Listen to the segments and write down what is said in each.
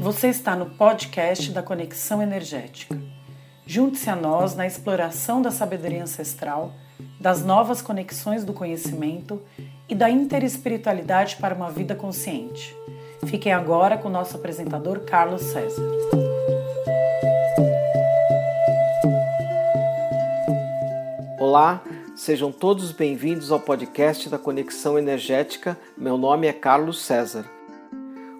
Você está no podcast da Conexão Energética. Junte-se a nós na exploração da sabedoria ancestral, das novas conexões do conhecimento e da interespiritualidade para uma vida consciente. Fiquem agora com o nosso apresentador Carlos César. Olá, sejam todos bem-vindos ao podcast da Conexão Energética. Meu nome é Carlos César.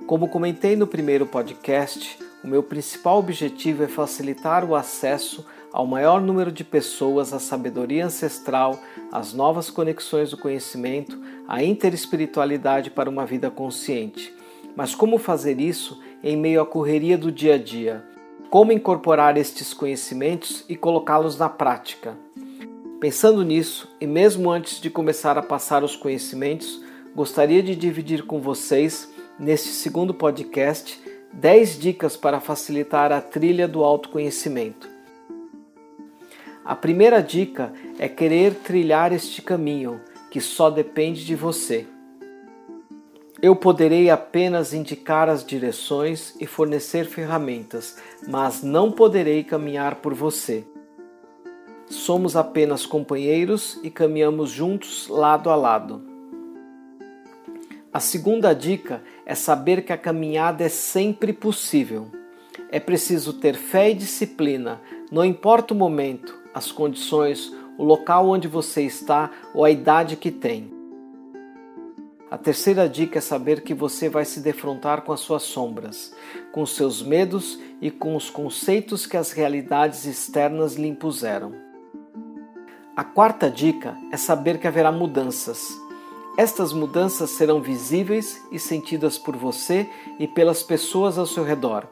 Como comentei no primeiro podcast, o meu principal objetivo é facilitar o acesso ao maior número de pessoas à sabedoria ancestral, às novas conexões do conhecimento, à interespiritualidade para uma vida consciente. Mas como fazer isso em meio à correria do dia a dia? Como incorporar estes conhecimentos e colocá-los na prática? Pensando nisso, e mesmo antes de começar a passar os conhecimentos, gostaria de dividir com vocês neste segundo podcast 10 dicas para facilitar a trilha do autoconhecimento. A primeira dica é querer trilhar este caminho, que só depende de você. Eu poderei apenas indicar as direções e fornecer ferramentas, mas não poderei caminhar por você. Somos apenas companheiros e caminhamos juntos lado a lado. A segunda dica é saber que a caminhada é sempre possível. É preciso ter fé e disciplina, não importa o momento, as condições, o local onde você está ou a idade que tem. A terceira dica é saber que você vai se defrontar com as suas sombras, com seus medos e com os conceitos que as realidades externas lhe impuseram. A quarta dica é saber que haverá mudanças estas mudanças serão visíveis e sentidas por você e pelas pessoas ao seu redor.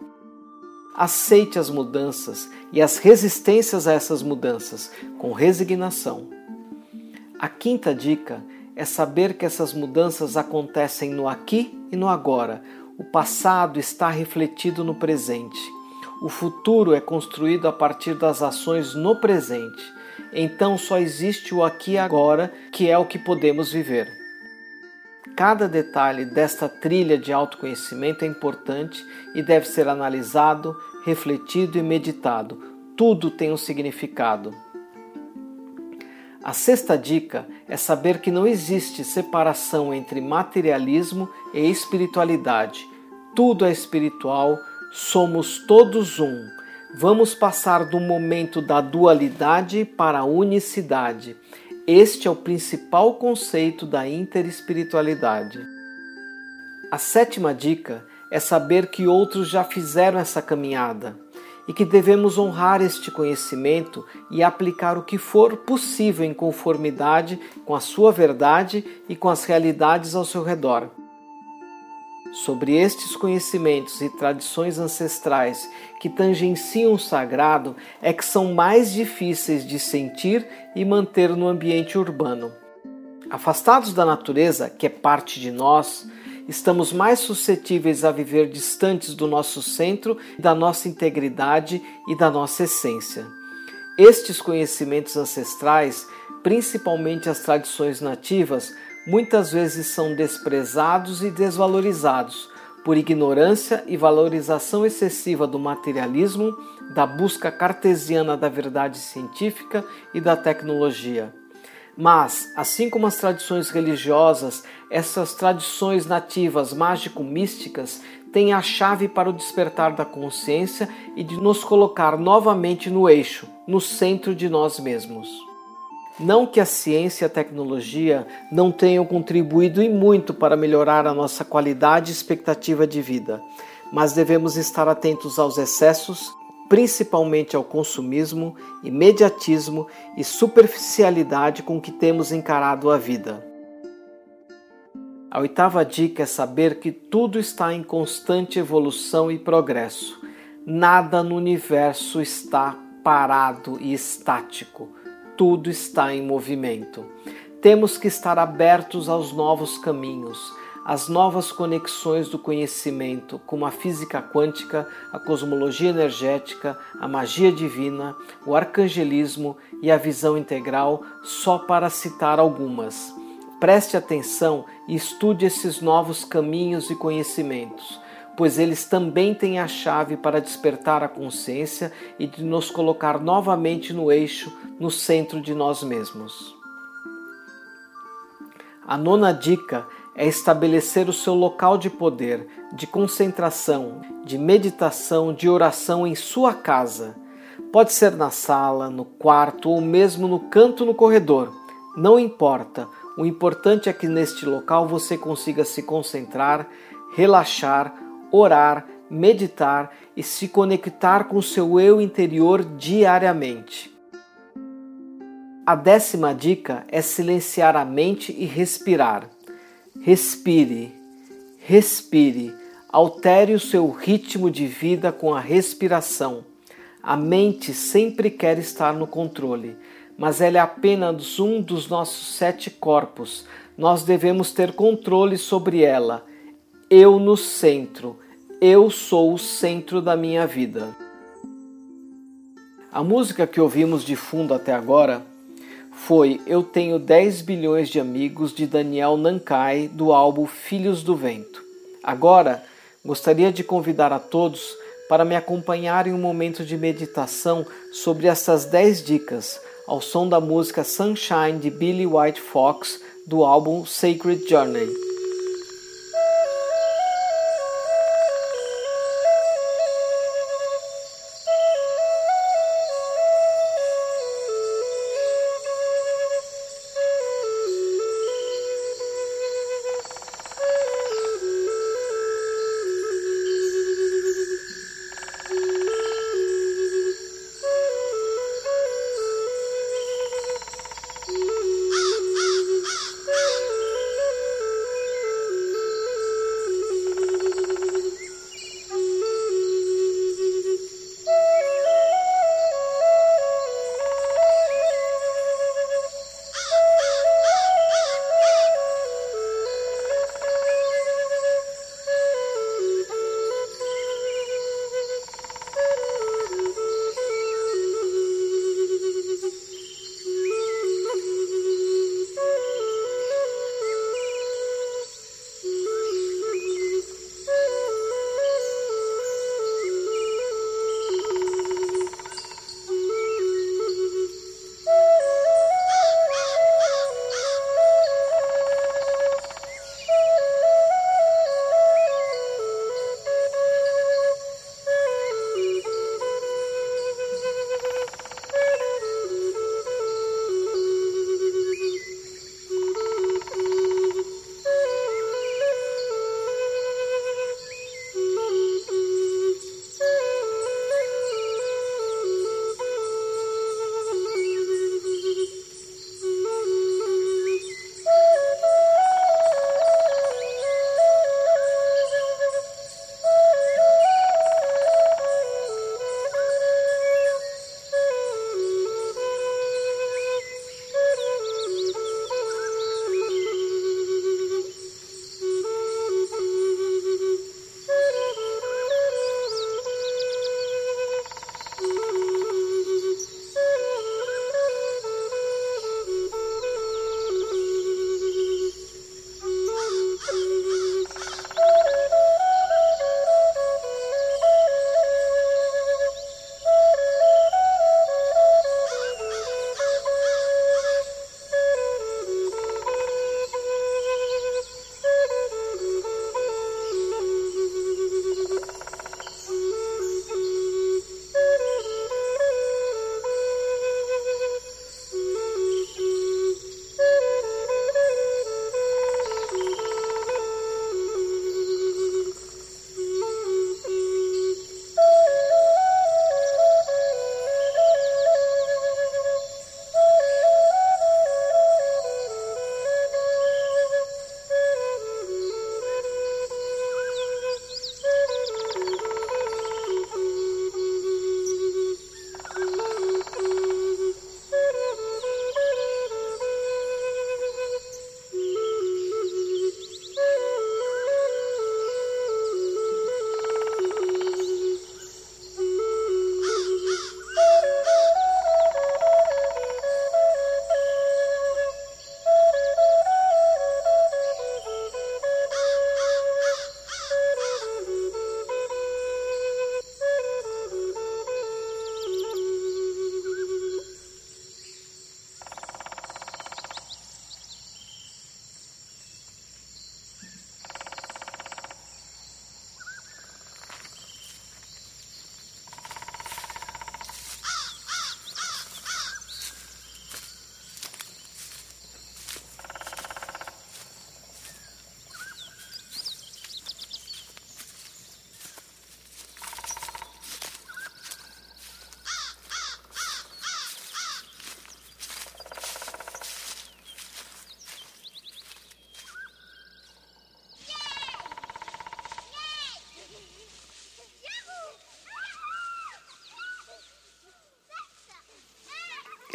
Aceite as mudanças e as resistências a essas mudanças com resignação. A quinta dica é saber que essas mudanças acontecem no aqui e no agora. O passado está refletido no presente. O futuro é construído a partir das ações no presente. Então só existe o aqui e agora, que é o que podemos viver. Cada detalhe desta trilha de autoconhecimento é importante e deve ser analisado, refletido e meditado. Tudo tem um significado. A sexta dica é saber que não existe separação entre materialismo e espiritualidade. Tudo é espiritual, somos todos um. Vamos passar do momento da dualidade para a unicidade. Este é o principal conceito da interespiritualidade. A sétima dica é saber que outros já fizeram essa caminhada e que devemos honrar este conhecimento e aplicar o que for possível em conformidade com a sua verdade e com as realidades ao seu redor. Sobre estes conhecimentos e tradições ancestrais que tangenciam o sagrado é que são mais difíceis de sentir e manter no ambiente urbano. Afastados da natureza, que é parte de nós, estamos mais suscetíveis a viver distantes do nosso centro, da nossa integridade e da nossa essência. Estes conhecimentos ancestrais, principalmente as tradições nativas, muitas vezes são desprezados e desvalorizados por ignorância e valorização excessiva do materialismo, da busca cartesiana da verdade científica e da tecnologia. Mas, assim como as tradições religiosas, essas tradições nativas mágico-místicas têm a chave para o despertar da consciência e de nos colocar novamente no eixo, no centro de nós mesmos. Não que a ciência e a tecnologia não tenham contribuído e muito para melhorar a nossa qualidade e expectativa de vida, mas devemos estar atentos aos excessos, principalmente ao consumismo, imediatismo e superficialidade com que temos encarado a vida. A oitava dica é saber que tudo está em constante evolução e progresso. Nada no universo está parado e estático tudo está em movimento. Temos que estar abertos aos novos caminhos, as novas conexões do conhecimento, como a física quântica, a cosmologia energética, a magia divina, o arcangelismo e a visão integral, só para citar algumas. Preste atenção e estude esses novos caminhos e conhecimentos, pois eles também têm a chave para despertar a consciência e de nos colocar novamente no eixo, no centro de nós mesmos. A nona dica é estabelecer o seu local de poder, de concentração, de meditação, de oração em sua casa. Pode ser na sala, no quarto ou mesmo no canto no corredor. Não importa. O importante é que neste local você consiga se concentrar, relaxar, orar, meditar e se conectar com seu eu interior diariamente. A décima dica é silenciar a mente e respirar. Respire, respire, altere o seu ritmo de vida com a respiração. A mente sempre quer estar no controle, mas ela é apenas um dos nossos sete corpos. Nós devemos ter controle sobre ela. Eu no centro, eu sou o centro da minha vida. A música que ouvimos de fundo até agora foi Eu Tenho 10 Bilhões de Amigos de Daniel Nankai do álbum Filhos do Vento. Agora, gostaria de convidar a todos para me acompanhar em um momento de meditação sobre essas 10 dicas ao som da música Sunshine de Billy White Fox do álbum Sacred Journey.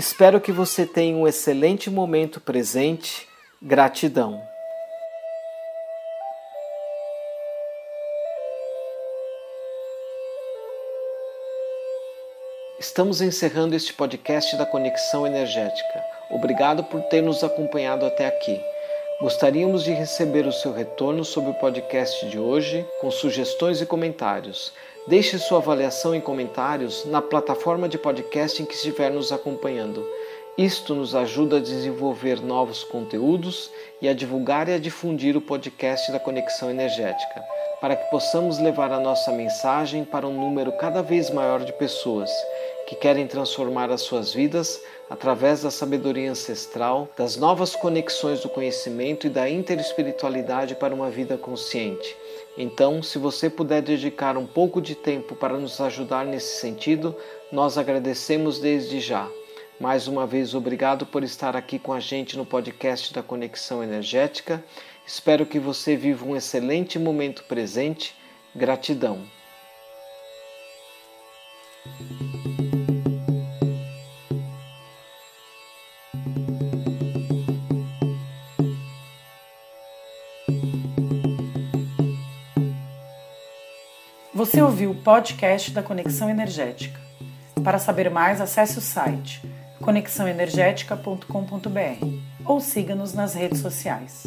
Espero que você tenha um excelente momento presente. Gratidão. Estamos encerrando este podcast da Conexão Energética. Obrigado por ter nos acompanhado até aqui. Gostaríamos de receber o seu retorno sobre o podcast de hoje, com sugestões e comentários. Deixe sua avaliação e comentários na plataforma de podcast em que estiver nos acompanhando. Isto nos ajuda a desenvolver novos conteúdos e a divulgar e a difundir o podcast da Conexão Energética, para que possamos levar a nossa mensagem para um número cada vez maior de pessoas que querem transformar as suas vidas através da sabedoria ancestral, das novas conexões do conhecimento e da interespiritualidade para uma vida consciente. Então, se você puder dedicar um pouco de tempo para nos ajudar nesse sentido, nós agradecemos desde já. Mais uma vez, obrigado por estar aqui com a gente no podcast da Conexão Energética. Espero que você viva um excelente momento presente. Gratidão. Você ouviu o podcast da Conexão Energética. Para saber mais, acesse o site conexãoenergética.com.br ou siga-nos nas redes sociais.